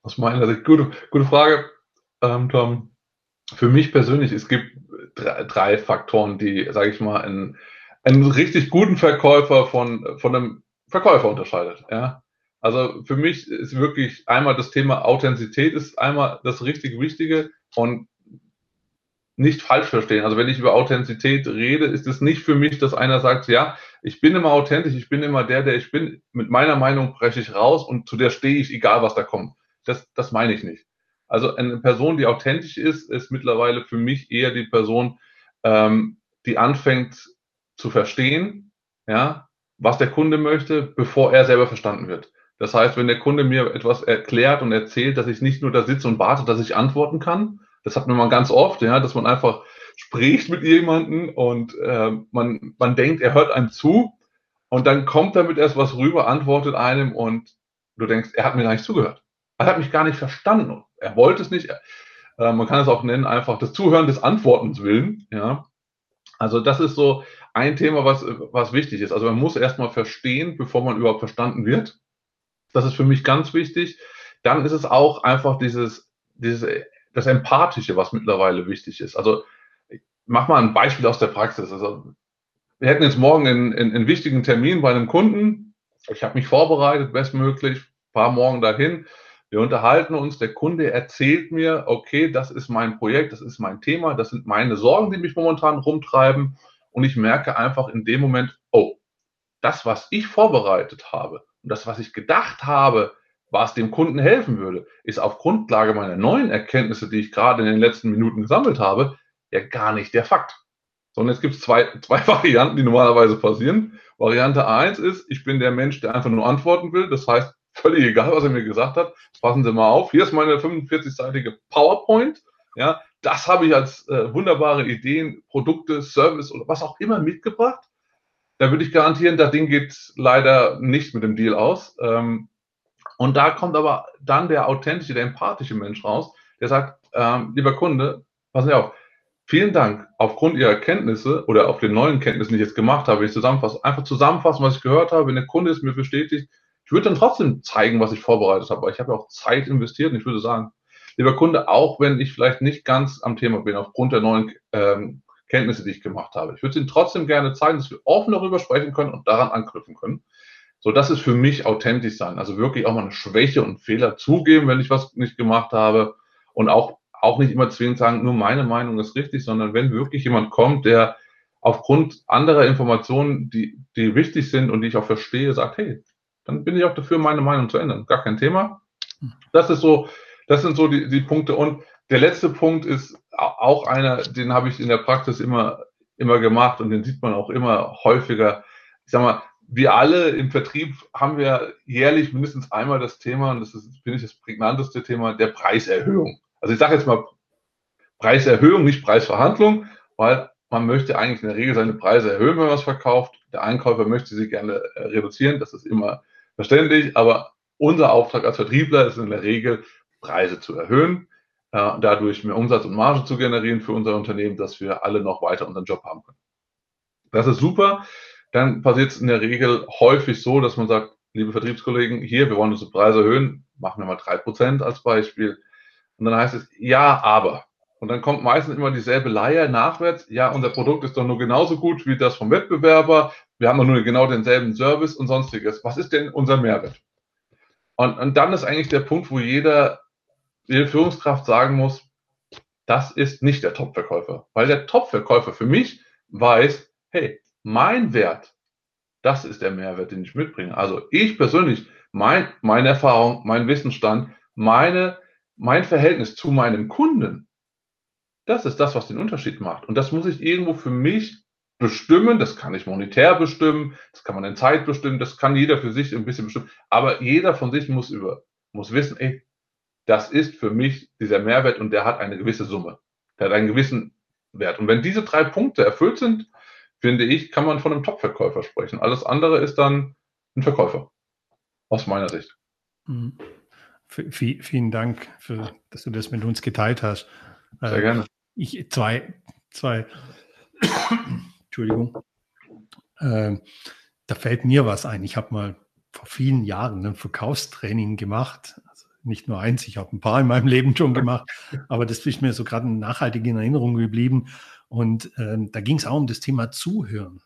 Aus meiner Sicht, gute, gute Frage, ähm, Tom. Für mich persönlich, es gibt drei, drei Faktoren, die, sage ich mal, einen, einen richtig guten Verkäufer von, von einem Verkäufer unterscheidet. Ja? Also für mich ist wirklich einmal das Thema Authentizität ist einmal das richtig Wichtige und nicht falsch verstehen. Also wenn ich über Authentizität rede, ist es nicht für mich, dass einer sagt, ja, ich bin immer authentisch, ich bin immer der, der ich bin. Mit meiner Meinung breche ich raus und zu der stehe ich, egal was da kommt. Das, das meine ich nicht. Also eine Person, die authentisch ist, ist mittlerweile für mich eher die Person, ähm, die anfängt zu verstehen, ja, was der Kunde möchte, bevor er selber verstanden wird. Das heißt, wenn der Kunde mir etwas erklärt und erzählt, dass ich nicht nur da sitze und warte, dass ich antworten kann, das hat man ganz oft, ja, dass man einfach spricht mit jemandem und äh, man, man denkt, er hört einem zu und dann kommt damit erst was rüber, antwortet einem und du denkst, er hat mir gar nicht zugehört. Er hat mich gar nicht verstanden. Er wollte es nicht. Äh, man kann es auch nennen, einfach das Zuhören des Antwortens willen. Ja. Also das ist so ein Thema, was, was wichtig ist. Also man muss erstmal verstehen, bevor man überhaupt verstanden wird. Das ist für mich ganz wichtig. Dann ist es auch einfach dieses, dieses das Empathische, was mittlerweile wichtig ist. Also ich mach mal ein Beispiel aus der Praxis. Also wir hätten jetzt morgen einen, einen, einen wichtigen Termin bei einem Kunden. Ich habe mich vorbereitet, bestmöglich, fahre morgen dahin, Wir unterhalten uns, der Kunde erzählt mir, okay, das ist mein Projekt, das ist mein Thema, das sind meine Sorgen, die mich momentan rumtreiben. Und ich merke einfach in dem Moment, oh, das, was ich vorbereitet habe und das, was ich gedacht habe, was dem Kunden helfen würde, ist auf Grundlage meiner neuen Erkenntnisse, die ich gerade in den letzten Minuten gesammelt habe, ja gar nicht der Fakt. Sondern es gibt zwei, zwei Varianten, die normalerweise passieren. Variante 1 ist, ich bin der Mensch, der einfach nur antworten will. Das heißt, völlig egal, was er mir gesagt hat. Passen Sie mal auf. Hier ist meine 45-seitige PowerPoint. Ja, das habe ich als äh, wunderbare Ideen, Produkte, Service oder was auch immer mitgebracht. Da würde ich garantieren, das Ding geht leider nicht mit dem Deal aus. Ähm, und da kommt aber dann der authentische, der empathische Mensch raus, der sagt, ähm, lieber Kunde, passen Sie auf, vielen Dank aufgrund Ihrer Kenntnisse oder auf den neuen Kenntnissen, die ich jetzt gemacht habe, ich zusammenfasse, einfach zusammenfassen, was ich gehört habe, wenn der Kunde es mir bestätigt, ich würde dann trotzdem zeigen, was ich vorbereitet habe, weil ich habe ja auch Zeit investiert und ich würde sagen, lieber Kunde, auch wenn ich vielleicht nicht ganz am Thema bin, aufgrund der neuen ähm, Kenntnisse, die ich gemacht habe, ich würde Ihnen trotzdem gerne zeigen, dass wir offen darüber sprechen können und daran anknüpfen können. So, das ist für mich authentisch sein. Also wirklich auch mal eine Schwäche und Fehler zugeben, wenn ich was nicht gemacht habe und auch, auch nicht immer zwingend sagen, nur meine Meinung ist richtig, sondern wenn wirklich jemand kommt, der aufgrund anderer Informationen, die, die wichtig sind und die ich auch verstehe, sagt, hey, dann bin ich auch dafür, meine Meinung zu ändern. Gar kein Thema. Das ist so, das sind so die, die Punkte. Und der letzte Punkt ist auch einer, den habe ich in der Praxis immer, immer gemacht und den sieht man auch immer häufiger. Ich sag mal, wir alle im Vertrieb haben wir jährlich mindestens einmal das Thema, und das ist, finde ich, das prägnanteste Thema, der Preiserhöhung. Also ich sage jetzt mal Preiserhöhung, nicht Preisverhandlung, weil man möchte eigentlich in der Regel seine Preise erhöhen, wenn man was verkauft. Der Einkäufer möchte sie gerne äh, reduzieren. Das ist immer verständlich, aber unser Auftrag als Vertriebler ist in der Regel, Preise zu erhöhen, äh, dadurch mehr Umsatz und Marge zu generieren für unser Unternehmen, dass wir alle noch weiter unseren Job haben können. Das ist super. Dann passiert es in der Regel häufig so, dass man sagt, liebe Vertriebskollegen, hier, wir wollen unsere Preise erhöhen, machen wir mal drei Prozent als Beispiel. Und dann heißt es, ja, aber. Und dann kommt meistens immer dieselbe Leier nachwärts. Ja, unser Produkt ist doch nur genauso gut wie das vom Wettbewerber. Wir haben doch nur genau denselben Service und sonstiges. Was ist denn unser Mehrwert? Und, und dann ist eigentlich der Punkt, wo jeder, jede Führungskraft sagen muss, das ist nicht der Top-Verkäufer. Weil der Top-Verkäufer für mich weiß, hey, mein Wert, das ist der Mehrwert, den ich mitbringe. Also ich persönlich, mein, meine Erfahrung, mein Wissensstand, meine, mein Verhältnis zu meinem Kunden, das ist das, was den Unterschied macht. Und das muss ich irgendwo für mich bestimmen. Das kann ich monetär bestimmen, das kann man in Zeit bestimmen, das kann jeder für sich ein bisschen bestimmen. Aber jeder von sich muss über, muss wissen, ey, das ist für mich dieser Mehrwert und der hat eine gewisse Summe. Der hat einen gewissen Wert. Und wenn diese drei Punkte erfüllt sind, finde ich, kann man von einem Top-Verkäufer sprechen. Alles andere ist dann ein Verkäufer. Aus meiner Sicht. Mhm. Vielen Dank, für, dass du das mit uns geteilt hast. Sehr äh, gerne. Ich, zwei, zwei, Entschuldigung, äh, da fällt mir was ein. Ich habe mal vor vielen Jahren ein Verkaufstraining gemacht. Also nicht nur eins, ich habe ein paar in meinem Leben schon gemacht, aber das ist mir so gerade nachhaltig in Erinnerung geblieben. Und ähm, da ging es auch um das Thema Zuhören,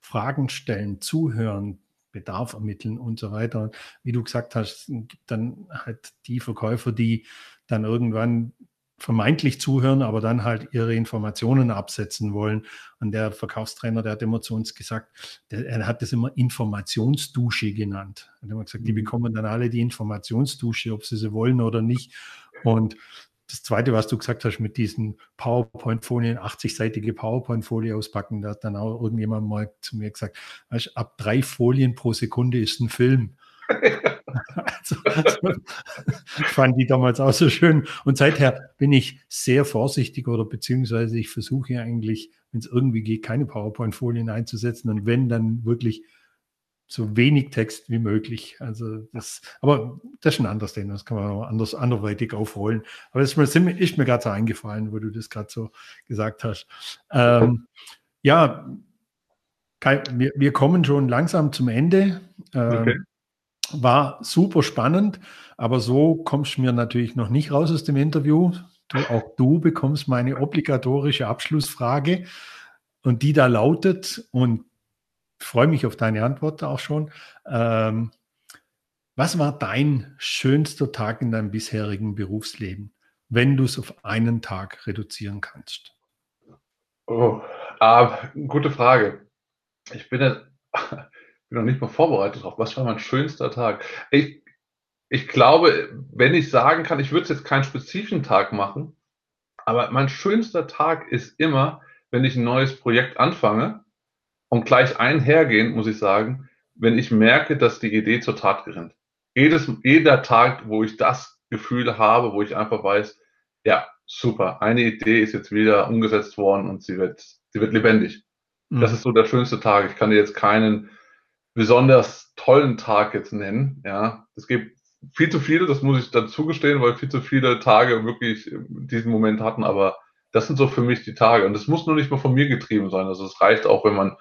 Fragen stellen, zuhören, Bedarf ermitteln und so weiter. Wie du gesagt hast, gibt dann halt die Verkäufer, die dann irgendwann vermeintlich zuhören, aber dann halt ihre Informationen absetzen wollen. Und der Verkaufstrainer, der hat immer zu uns gesagt, der, er hat das immer Informationsdusche genannt. Er hat immer gesagt, die mhm. bekommen dann alle die Informationsdusche, ob sie sie wollen oder nicht. Und das Zweite, was du gesagt hast mit diesen PowerPoint-Folien, 80-seitige PowerPoint-Folie auspacken, da hat dann auch irgendjemand mal zu mir gesagt, weißt, ab drei Folien pro Sekunde ist ein Film. Also, also, fand die damals auch so schön. Und seither bin ich sehr vorsichtig oder beziehungsweise ich versuche eigentlich, wenn es irgendwie geht, keine PowerPoint-Folien einzusetzen und wenn dann wirklich so wenig Text wie möglich. Also das, aber das ist ein anderes Thema, das kann man anders, anderweitig aufrollen. Aber das ist mir, mir gerade so eingefallen, wo du das gerade so gesagt hast. Ähm, ja, Kai, wir, wir, kommen schon langsam zum Ende. Ähm, okay. War super spannend, aber so kommst du mir natürlich noch nicht raus aus dem Interview. Du, auch du bekommst meine obligatorische Abschlussfrage und die da lautet, und freue mich auf deine Antwort auch schon. Ähm, Was war dein schönster Tag in deinem bisherigen Berufsleben, wenn du es auf einen Tag reduzieren kannst? Oh, ah, gute Frage. Ich bin, bin noch nicht mal vorbereitet drauf. Was war mein schönster Tag? Ich, ich glaube, wenn ich sagen kann, ich würde jetzt keinen spezifischen Tag machen, aber mein schönster Tag ist immer, wenn ich ein neues Projekt anfange und gleich einhergehend, muss ich sagen, wenn ich merke, dass die Idee zur Tat gerinnt jedes, jeder Tag, wo ich das Gefühl habe, wo ich einfach weiß, ja, super, eine Idee ist jetzt wieder umgesetzt worden und sie wird, sie wird lebendig. Mhm. Das ist so der schönste Tag. Ich kann dir jetzt keinen besonders tollen Tag jetzt nennen. Ja, es gibt viel zu viele, das muss ich dann zugestehen, weil viel zu viele Tage wirklich diesen Moment hatten, aber das sind so für mich die Tage. Und es muss nur nicht mal von mir getrieben sein. Also es reicht auch, wenn man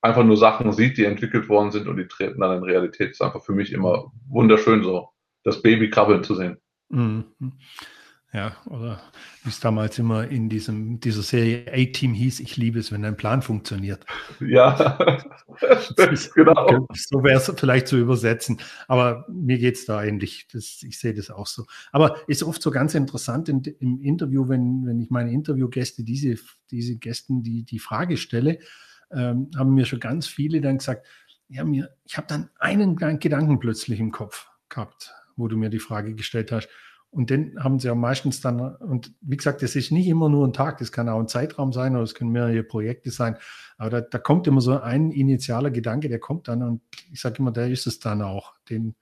einfach nur Sachen sieht, die entwickelt worden sind und die treten dann in Realität. Das ist einfach für mich immer wunderschön, so das Baby krabbeln zu sehen. Mhm. Ja, oder wie es damals immer in diesem, dieser Serie A-Team hieß, ich liebe es, wenn ein Plan funktioniert. Ja, ist, genau. So wäre es vielleicht zu übersetzen. Aber mir geht es da ähnlich. Das, ich sehe das auch so. Aber ist oft so ganz interessant in, im Interview, wenn, wenn ich meine Interviewgäste, diese, diese Gästen, die die Frage stelle, ähm, haben mir schon ganz viele dann gesagt, ja, mir, ich habe dann einen Gedanken plötzlich im Kopf gehabt, wo du mir die Frage gestellt hast. Und den haben sie ja meistens dann, und wie gesagt, das ist nicht immer nur ein Tag, das kann auch ein Zeitraum sein oder es können mehrere Projekte sein. Aber da, da kommt immer so ein initialer Gedanke, der kommt dann und ich sage immer, der ist es dann auch. Den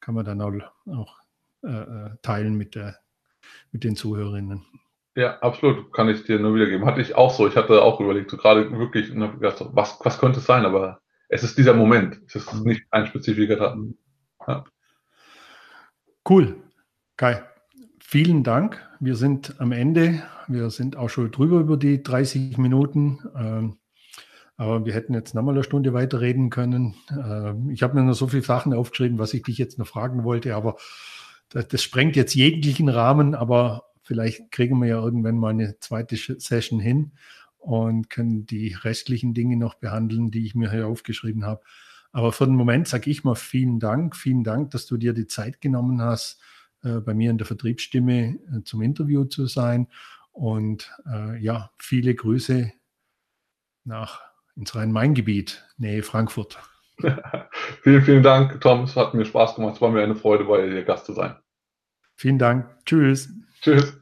kann man dann auch, auch äh, äh teilen mit, der, mit den Zuhörerinnen. Ja, absolut, kann ich dir nur wiedergeben. Hatte ich auch so. Ich hatte auch überlegt, so gerade wirklich, gedacht, was, was könnte es sein, aber es ist dieser Moment. Es ist nicht ein spezifischer Tag. Ja. Cool. Kai, vielen Dank. Wir sind am Ende. Wir sind auch schon drüber über die 30 Minuten. Ähm, aber wir hätten jetzt nochmal eine Stunde weiter reden können. Ähm, ich habe mir noch so viele Sachen aufgeschrieben, was ich dich jetzt noch fragen wollte, aber das, das sprengt jetzt jeglichen Rahmen. Aber Vielleicht kriegen wir ja irgendwann mal eine zweite Session hin und können die restlichen Dinge noch behandeln, die ich mir hier aufgeschrieben habe. Aber für den Moment sage ich mal vielen Dank. Vielen Dank, dass du dir die Zeit genommen hast, bei mir in der Vertriebsstimme äh, zum Interview zu sein. Und äh, ja, viele Grüße nach ins Rhein-Main-Gebiet, Nähe Frankfurt. vielen, vielen Dank, Tom. Es hat mir Spaß gemacht. Es war mir eine Freude, bei dir Gast zu sein. Vielen Dank. Tschüss. Tschüss.